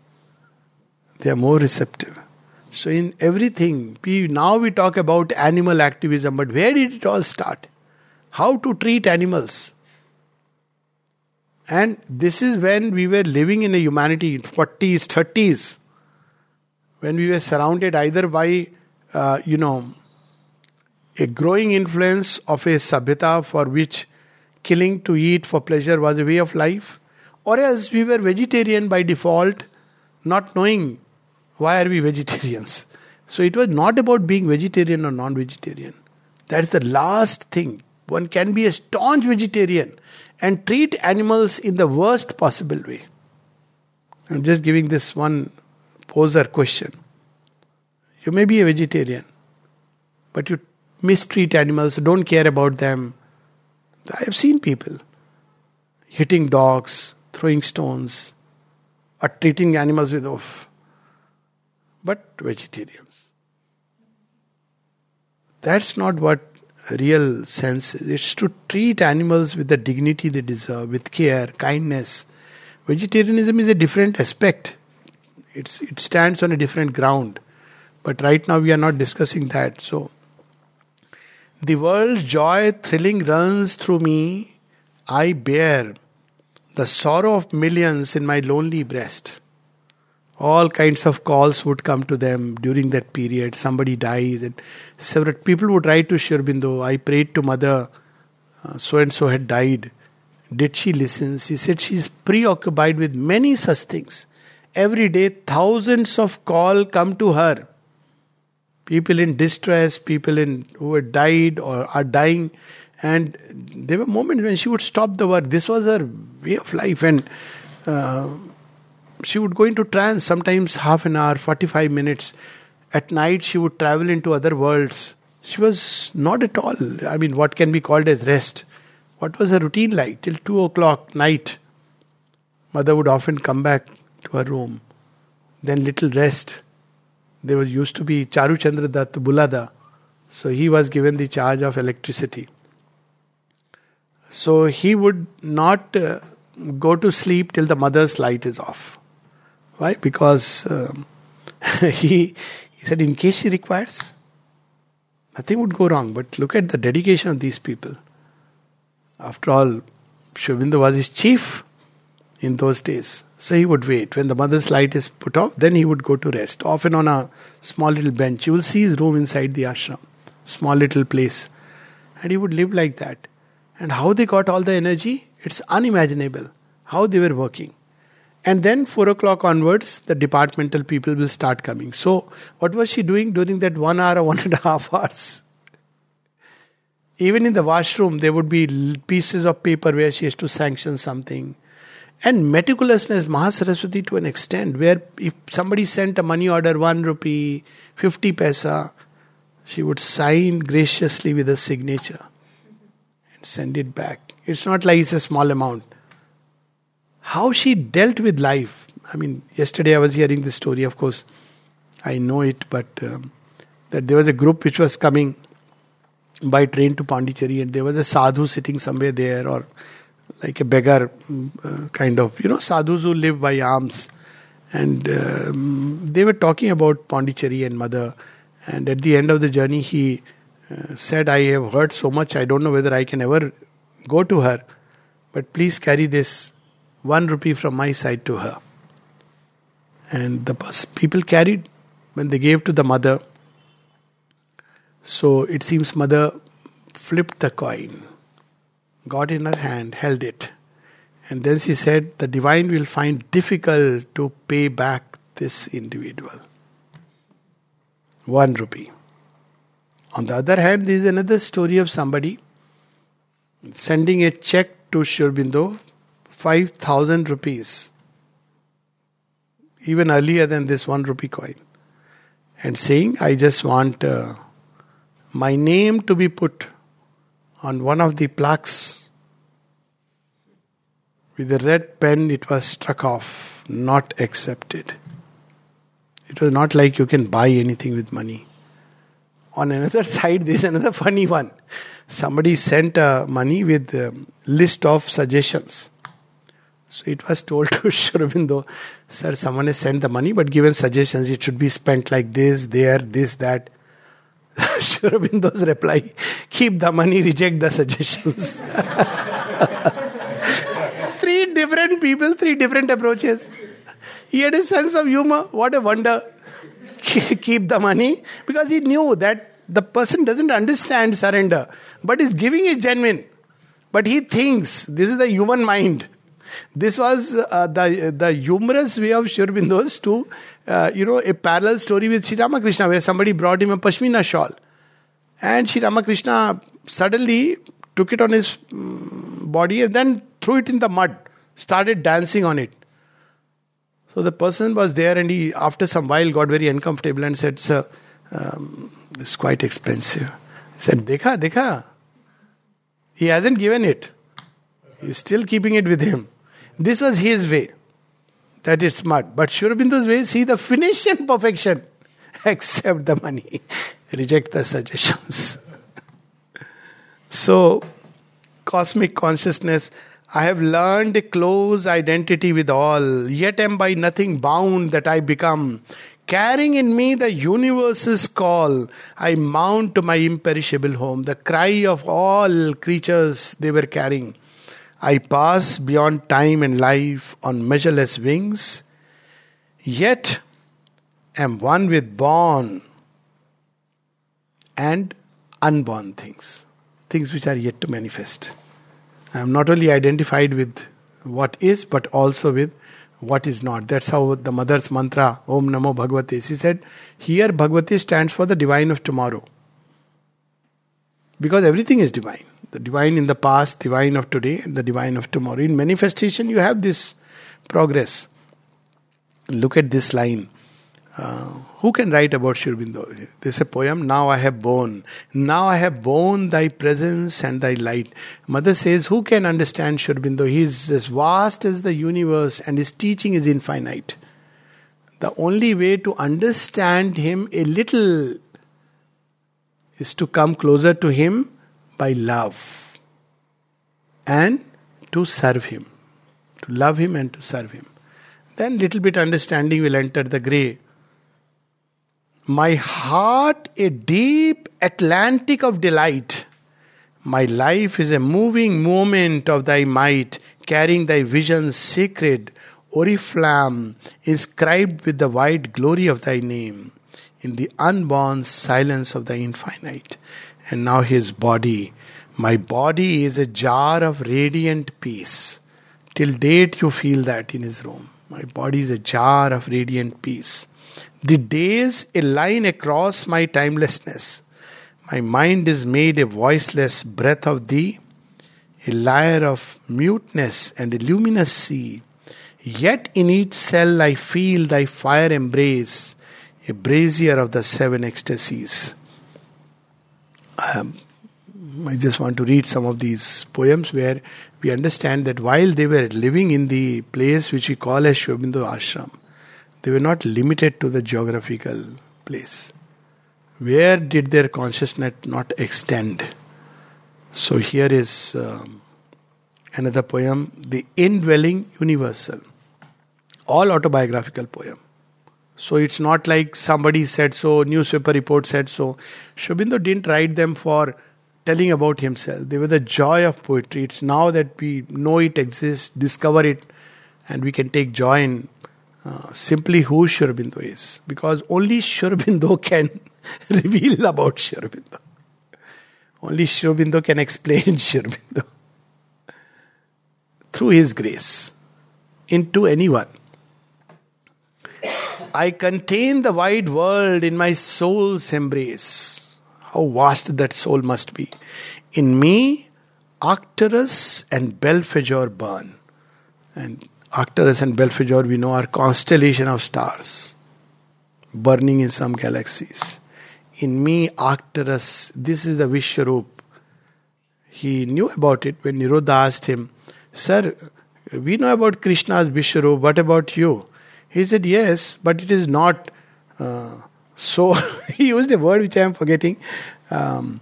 They are more receptive. So, in everything, we, now we talk about animal activism, but where did it all start? How to treat animals? And this is when we were living in a humanity, 40s, 30s when we were surrounded either by, uh, you know, a growing influence of a sabhita for which killing to eat for pleasure was a way of life, or else we were vegetarian by default, not knowing why are we vegetarians. So it was not about being vegetarian or non-vegetarian. That's the last thing. One can be a staunch vegetarian and treat animals in the worst possible way. I'm just giving this one poser question. You may be a vegetarian, but you mistreat animals, don't care about them. I have seen people hitting dogs, throwing stones, or treating animals with off. But vegetarians. That's not what real sense is. It's to treat animals with the dignity they deserve, with care, kindness. Vegetarianism is a different aspect. It's, it stands on a different ground. But right now we are not discussing that. So, the world's joy thrilling runs through me. I bear the sorrow of millions in my lonely breast. All kinds of calls would come to them during that period. Somebody dies, and several people would write to Sri Aurobindo. I prayed to mother, so and so had died. Did she listen? She said she is preoccupied with many such things. Every day, thousands of call come to her. People in distress, people in who had died or are dying, and there were moments when she would stop the work. This was her way of life, and uh, she would go into trance. Sometimes half an hour, forty-five minutes. At night, she would travel into other worlds. She was not at all. I mean, what can be called as rest. What was her routine like till two o'clock night? Mother would often come back to her room. Then little rest. There was used to be Charu Chandra Bulada. So he was given the charge of electricity. So he would not uh, go to sleep till the mother's light is off. Why? Because um, [laughs] he, he said, in case she requires, nothing would go wrong. But look at the dedication of these people. After all, Sri Aurobindo was his chief in those days. So he would wait. When the mother's light is put off, then he would go to rest. Often on a small little bench. You will see his room inside the ashram. Small little place. And he would live like that. And how they got all the energy, it's unimaginable. How they were working. And then 4 o'clock onwards, the departmental people will start coming. So, what was she doing during that one hour or [laughs] one and a half hours? Even in the washroom, there would be pieces of paper where she has to sanction something. And meticulousness, Mahasaraswati to an extent, where if somebody sent a money order, 1 rupee, 50 paisa, she would sign graciously with a signature and send it back. It's not like it's a small amount. How she dealt with life. I mean, yesterday I was hearing this story, of course, I know it, but um, that there was a group which was coming by train to Pondicherry, and there was a sadhu sitting somewhere there, or like a beggar uh, kind of, you know, sadhus who live by alms. And um, they were talking about Pondicherry and mother. And at the end of the journey, he uh, said, I have heard so much, I don't know whether I can ever go to her, but please carry this one rupee from my side to her. And the people carried when they gave to the mother so it seems mother flipped the coin, got in her hand, held it. And then she said, The divine will find difficult to pay back this individual. One rupee. On the other hand, there is another story of somebody sending a check to Sri Aurobindo, 5000 rupees, even earlier than this one rupee coin, and saying, I just want. Uh, my name to be put on one of the plaques. With a red pen, it was struck off, not accepted. It was not like you can buy anything with money. On another [laughs] side, there's another funny one. Somebody sent uh, money with a list of suggestions. So it was told to [laughs] Sri Aurobindo, sir, someone has sent the money but given suggestions. It should be spent like this, there, this, that. [laughs] Sri Aurobindo's reply keep the money, reject the suggestions. [laughs] three different people, three different approaches. He had a sense of humor. What a wonder. keep the money because he knew that the person doesn't understand surrender, but is giving it genuine. But he thinks this is the human mind. This was uh, the the humorous way of Sri Aurobindo's to uh, you know, a parallel story with Sri Ramakrishna where somebody brought him a Pashmina shawl. And Sri Ramakrishna suddenly took it on his um, body and then threw it in the mud, started dancing on it. So the person was there and he, after some while, got very uncomfortable and said, Sir, um, this is quite expensive. He said, Dekha, dekha. He hasn't given it. He's still keeping it with him. This was his way that is smart. But Sri Aurobindo's way, see the finish and perfection. [laughs] Accept the money, [laughs] reject the suggestions. [laughs] so, cosmic consciousness, I have learned a close identity with all, yet am by nothing bound that I become. Carrying in me the universe's call, I mount to my imperishable home. The cry of all creatures they were carrying. I pass beyond time and life on measureless wings, yet am one with born and unborn things, things which are yet to manifest. I am not only identified with what is, but also with what is not. That's how the mother's mantra, Om Namo Bhagavate. She said, Here Bhagavate stands for the divine of tomorrow. Because everything is divine the divine in the past, divine of today, and the divine of tomorrow. In manifestation, you have this progress. Look at this line. Uh, who can write about Sri Aurobindo? This is a poem. Now I have borne. Now I have borne thy presence and thy light. Mother says, Who can understand Sri Aurobindo? He is as vast as the universe and his teaching is infinite. The only way to understand him a little is to come closer to him by love and to serve Him. To love Him and to serve Him. Then little bit understanding will enter the grey. My heart a deep Atlantic of delight. My life is a moving moment of thy might. carrying thy visions sacred, oriflamme, inscribed with the white glory of thy name, in the unborn silence of the infinite. And now his body, my body is a jar of radiant peace. Till date, you feel that in his room. My body is a jar of radiant peace. The days a line across my timelessness. My mind is made a voiceless breath of thee, a lyre of muteness and a luminous sea. Yet in each cell I feel thy fire embrace, a brazier of the seven ecstasies. Um, I just want to read some of these poems where we understand that while they were living in the place which we call as Sri Aurobindo Ashram, they were not limited to the geographical place. Where did their consciousness not extend? So here is um, another poem, The Indwelling Universal. All autobiographical poem. So it's not like somebody said so, newspaper report said so. Sri Aurobindo didn't write them for telling about himself. They were the joy of poetry. It's now that we know it exists, discover it, and we can take joy in uh, simply who Sri is. Because only Sri [laughs] can [laughs] reveal about Sri Only Sri can explain [laughs] Sri through his grace into anyone. I contain the wide world in my soul's embrace. How vast that soul must be. In me, Arcturus and Belphegor burn. And Arcturus and Belphegor, we know, are constellation of stars burning in some galaxies. In me, Arcturus, this is the Vishwarup. He knew about it when Nirodha asked him, Sir, we know about Krishna's Vishwarup, what about you? He said, Yes, but it is not uh, so. [laughs] he used a word which I am forgetting. Um,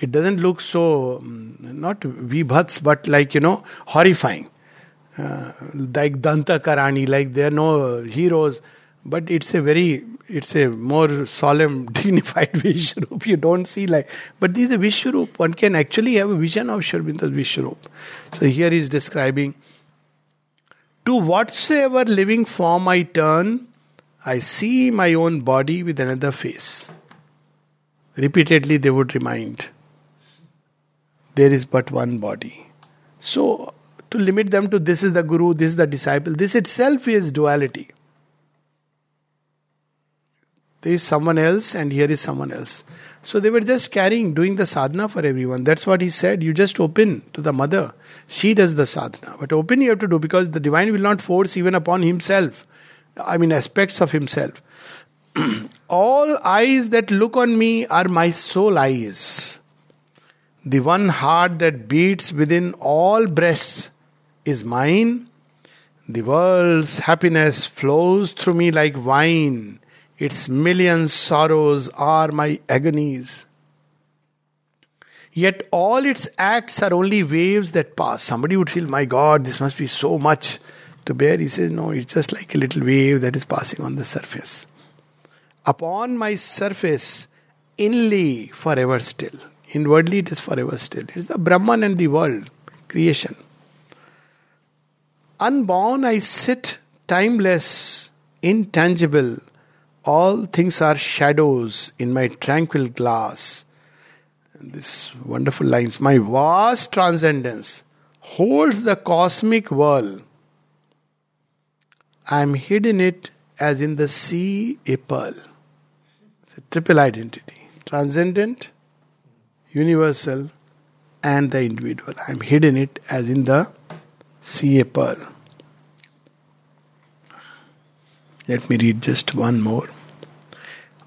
it doesn't look so, um, not vibhats, but like, you know, horrifying uh, like Danta Karani, like there are no heroes, but it's a very, it's a more solemn, [laughs] dignified Vishwarup. You don't see like, but this is a Vishwarup. One can actually have a vision of Sri Aurobindo's Vishwarup. So here he's describing, to whatsoever living form I turn, I see my own body with another face. Repeatedly they would remind, there is but one body. So to limit them to this is the guru, this is the disciple. This itself is duality. There is someone else, and here is someone else. So they were just carrying, doing the sadhana for everyone. That's what he said. You just open to the mother. She does the sadhana. But open you have to do because the divine will not force even upon himself. I mean, aspects of himself. [clears throat] All eyes that look on me are my soul eyes. The one heart that beats within all breasts is mine. The world's happiness flows through me like wine. Its million sorrows are my agonies. Yet all its acts are only waves that pass. Somebody would feel, my God, this must be so much to bear. He says, no, it's just like a little wave that is passing on the surface. Upon my surface, inly forever still. Inwardly, it is forever still. It is the Brahman and the world, creation. Unborn, I sit timeless, intangible. All things are shadows in my tranquil glass. And this wonderful lines My vast transcendence holds the cosmic world. I am hid in it as in the sea a pearl. It's a triple identity transcendent, universal, and the individual. I am hid in it as in the sea a pearl. Let me read just one more.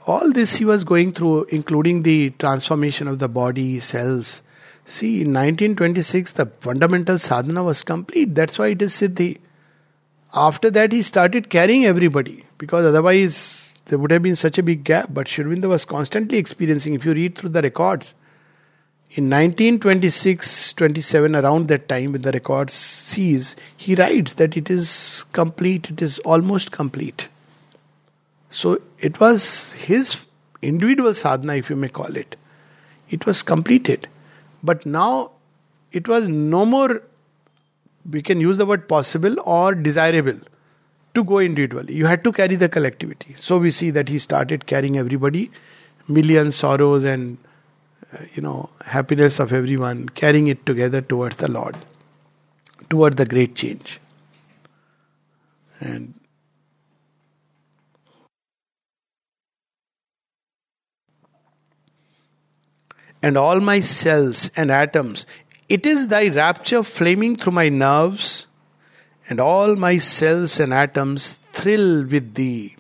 All this he was going through, including the transformation of the body, cells. See, in 1926, the fundamental sadhana was complete. That's why it is Siddhi. After that, he started carrying everybody because otherwise there would have been such a big gap. But Sri Aurobindo was constantly experiencing, if you read through the records, in 1926 27, around that time, when the records cease, he writes that it is complete, it is almost complete. So it was his individual sadhana, if you may call it. It was completed. But now it was no more we can use the word possible or desirable to go individually. You had to carry the collectivity. So we see that he started carrying everybody, millions sorrows and uh, you know happiness of everyone, carrying it together towards the Lord, toward the great change. And and all my cells and atoms. It is thy rapture flaming through my nerves, and all my cells and atoms thrill with thee.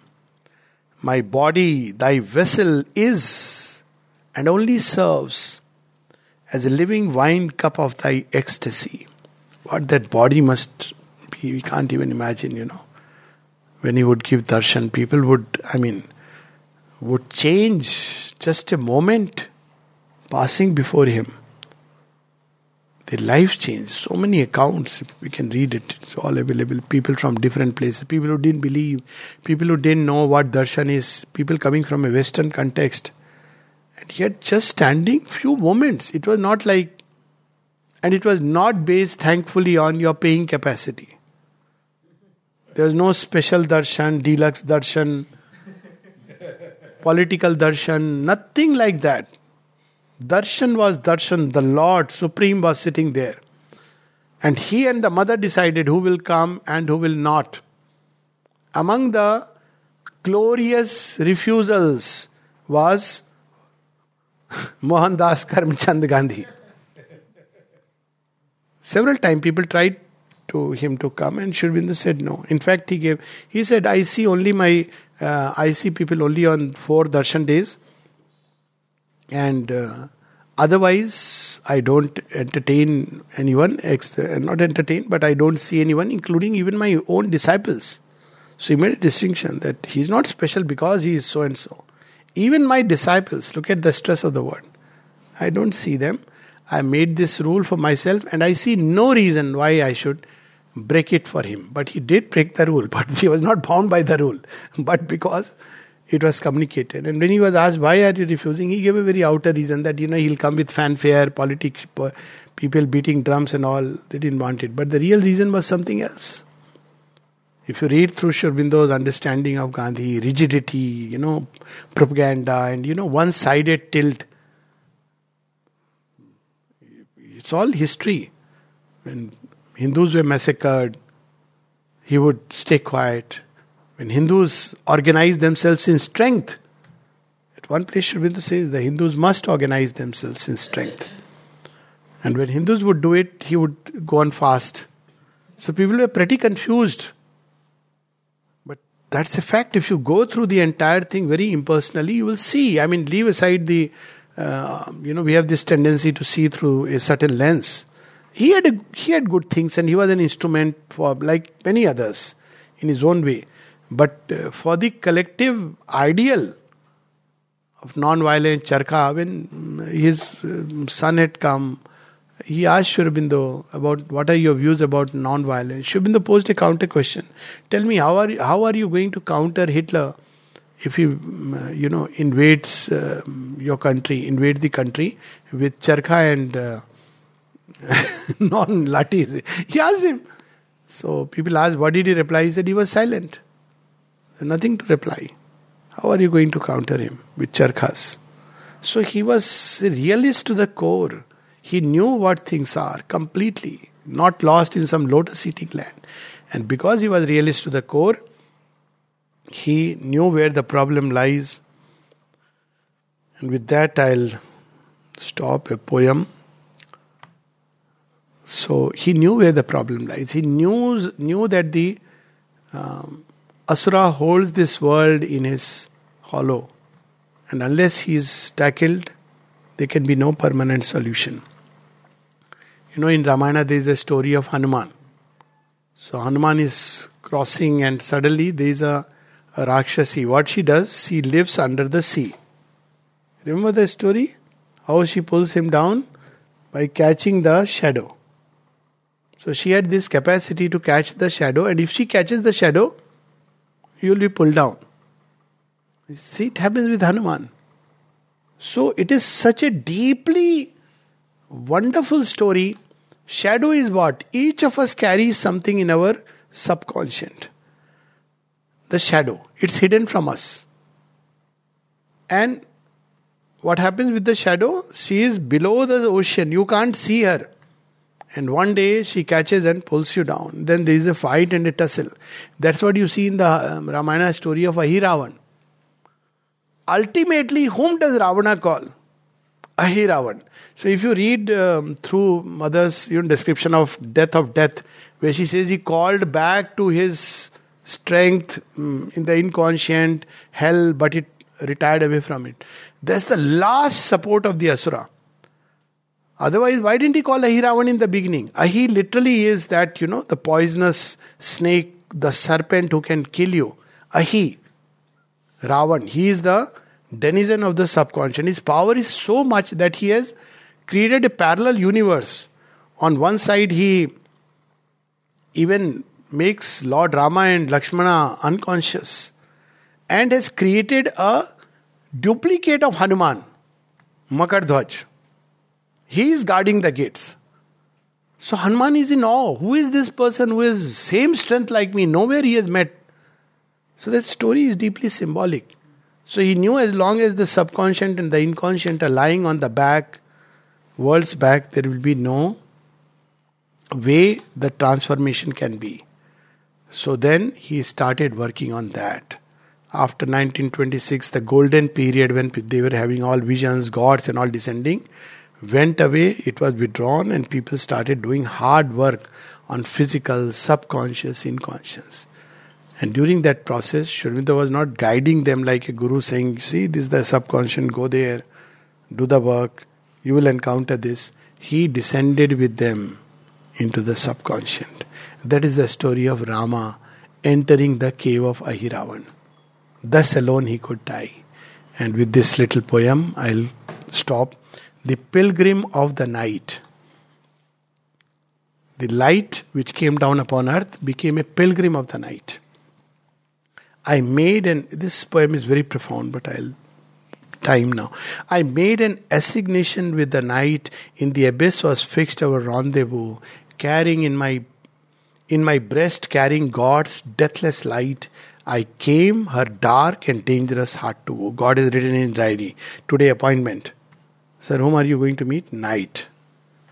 My body, thy vessel, is and only serves as a living wine cup of thy ecstasy. What that body must be, we can't even imagine, you know. When he would give darshan, people would, I mean, would change just a moment passing before him. Their lives changed. So many accounts, we can read it, it's all available. People from different places, people who didn't believe, people who didn't know what darshan is, people coming from a Western context. And yet, just standing few moments, it was not like, and it was not based, thankfully, on your paying capacity. There was no special darshan, deluxe darshan, [laughs] political darshan, nothing like that. Darshan was darshan, the Lord Supreme was sitting there. And he and the mother decided who will come and who will not. Among the glorious refusals was [laughs] Mohandas Karamchand Gandhi. Several times people tried to him to come and Sri said no. In fact, he gave, he said, I see only my, uh, I see people only on four darshan days and uh, otherwise i don't entertain anyone ex- not entertain but i don't see anyone including even my own disciples. So he made a distinction that he's not special because he is so and so. Even my disciples look at the stress of the word i don't see them. I made this rule for myself and i see no reason why i should break it for him. But he did break the rule [laughs] but he was not bound by the rule. But because it was communicated. And when he was asked, why are you refusing, he gave a very outer reason that, you know, he'll come with fanfare, politics, people beating drums and all. They didn't want it. But the real reason was something else. If you read through Sri Aurobindo's understanding of Gandhi, rigidity, you know, propaganda, and, you know, one sided tilt, it's all history. When Hindus were massacred, he would stay quiet when Hindus organize themselves in strength, at one place Aurobindo says the Hindus must organize themselves in strength. And when Hindus would do it, he would go on fast. So people were pretty confused. But that's a fact. If you go through the entire thing very impersonally, you will see. I mean, leave aside the, uh, you know, we have this tendency to see through a certain lens. He had a, he had good things, and he was an instrument for like many others in his own way. But uh, for the collective ideal of non-violent Charkha, when mm, his uh, son had come, he asked Sri Aurobindo about what are your views about non-violence. Sri Aurobindo posed a counter question. Tell me, how are how are you going to counter Hitler if he, mm, you know, invades uh, your country, invades the country with Charkha and uh, [laughs] non-latis? He asked him. So people asked, what did he reply? He said he was silent. Nothing to reply. How are you going to counter him with charkhas? So he was realist to the core. He knew what things are completely, not lost in some lotus eating land. And because he was realist to the core, he knew where the problem lies. And with that, I'll stop a poem. So he knew where the problem lies. He knew, knew that the um, Asura holds this world in his hollow, and unless he is tackled, there can be no permanent solution. You know, in Ramayana, there is a story of Hanuman. So, Hanuman is crossing, and suddenly there is a, a Rakshasi. What she does, she lives under the sea. Remember the story? How she pulls him down? By catching the shadow. So, she had this capacity to catch the shadow, and if she catches the shadow, you will be pulled down. See, it happens with Hanuman. So it is such a deeply wonderful story Shadow is what? Each of us carries something in our subconscious. The shadow, it's hidden from us. And what happens with the shadow? She is below the ocean. You can't see her. And one day she catches and pulls you down. Then there is a fight and a tussle. That's what you see in the um, Ramayana story of Ahiravan. Ultimately, whom does Ravana call? Ahiravan. So if you read um, through Mother's you know, description of death of death, where she says he called back to his strength um, in the inconscient hell, but it retired away from it. That's the last support of the Asura. Otherwise, why didn't he call Ahiravan in the beginning? Ahi literally is that, you know, the poisonous snake, the serpent who can kill you. Ahi. Ravan. He is the denizen of the subconscious. His power is so much that he has created a parallel universe. On one side, he even makes Lord Rama and Lakshmana unconscious and has created a duplicate of Hanuman, Makardhwaj. He is guarding the gates. So Hanuman is in awe. Who is this person who has same strength like me? Nowhere he has met. So that story is deeply symbolic. So he knew as long as the subconscious and the inconscient are lying on the back, world's back, there will be no way the transformation can be. So then he started working on that. After 1926, the golden period when they were having all visions, gods, and all descending, went away, it was withdrawn, and people started doing hard work on physical, subconscious, inconscious. And during that process, Sri was not guiding them like a guru saying, See, this is the subconscious, go there, do the work, you will encounter this. He descended with them into the subconscious. That is the story of Rama entering the cave of Ahiravan. Thus alone he could die. And with this little poem, I'll stop the pilgrim of the night. The light which came down upon earth became a pilgrim of the night. I made an, this poem is very profound, but I'll time now. I made an assignation with the night, in the abyss was fixed our rendezvous, carrying in my in my breast, carrying God's deathless light. I came her dark and dangerous heart to. God is written in diary. Today appointment. Sir, whom are you going to meet? Night.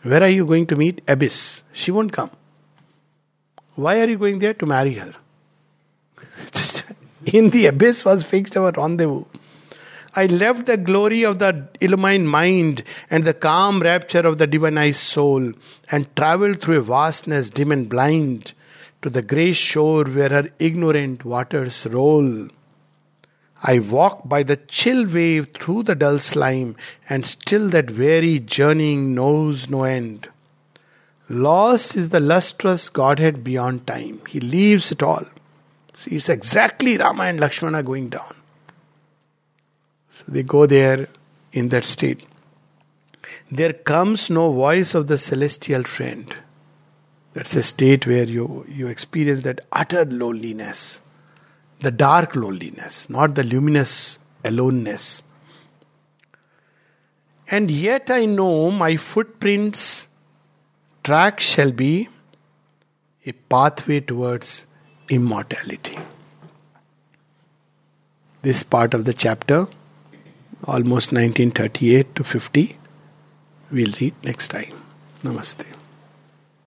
Where are you going to meet? Abyss. She won't come. Why are you going there? To marry her. [laughs] Just in the abyss was fixed our rendezvous. I left the glory of the illumined mind and the calm rapture of the divinized soul and traveled through a vastness dim and blind to the grey shore where her ignorant waters roll. I walk by the chill wave through the dull slime, and still that weary journeying knows no end. Lost is the lustrous Godhead beyond time. He leaves it all. See, it's exactly Rama and Lakshmana going down. So they go there in that state. There comes no voice of the celestial friend. That's a state where you, you experience that utter loneliness the dark loneliness, not the luminous aloneness. And yet I know my footprints' track shall be a pathway towards immortality. This part of the chapter, almost 1938 to 50, we'll read next time. Namaste.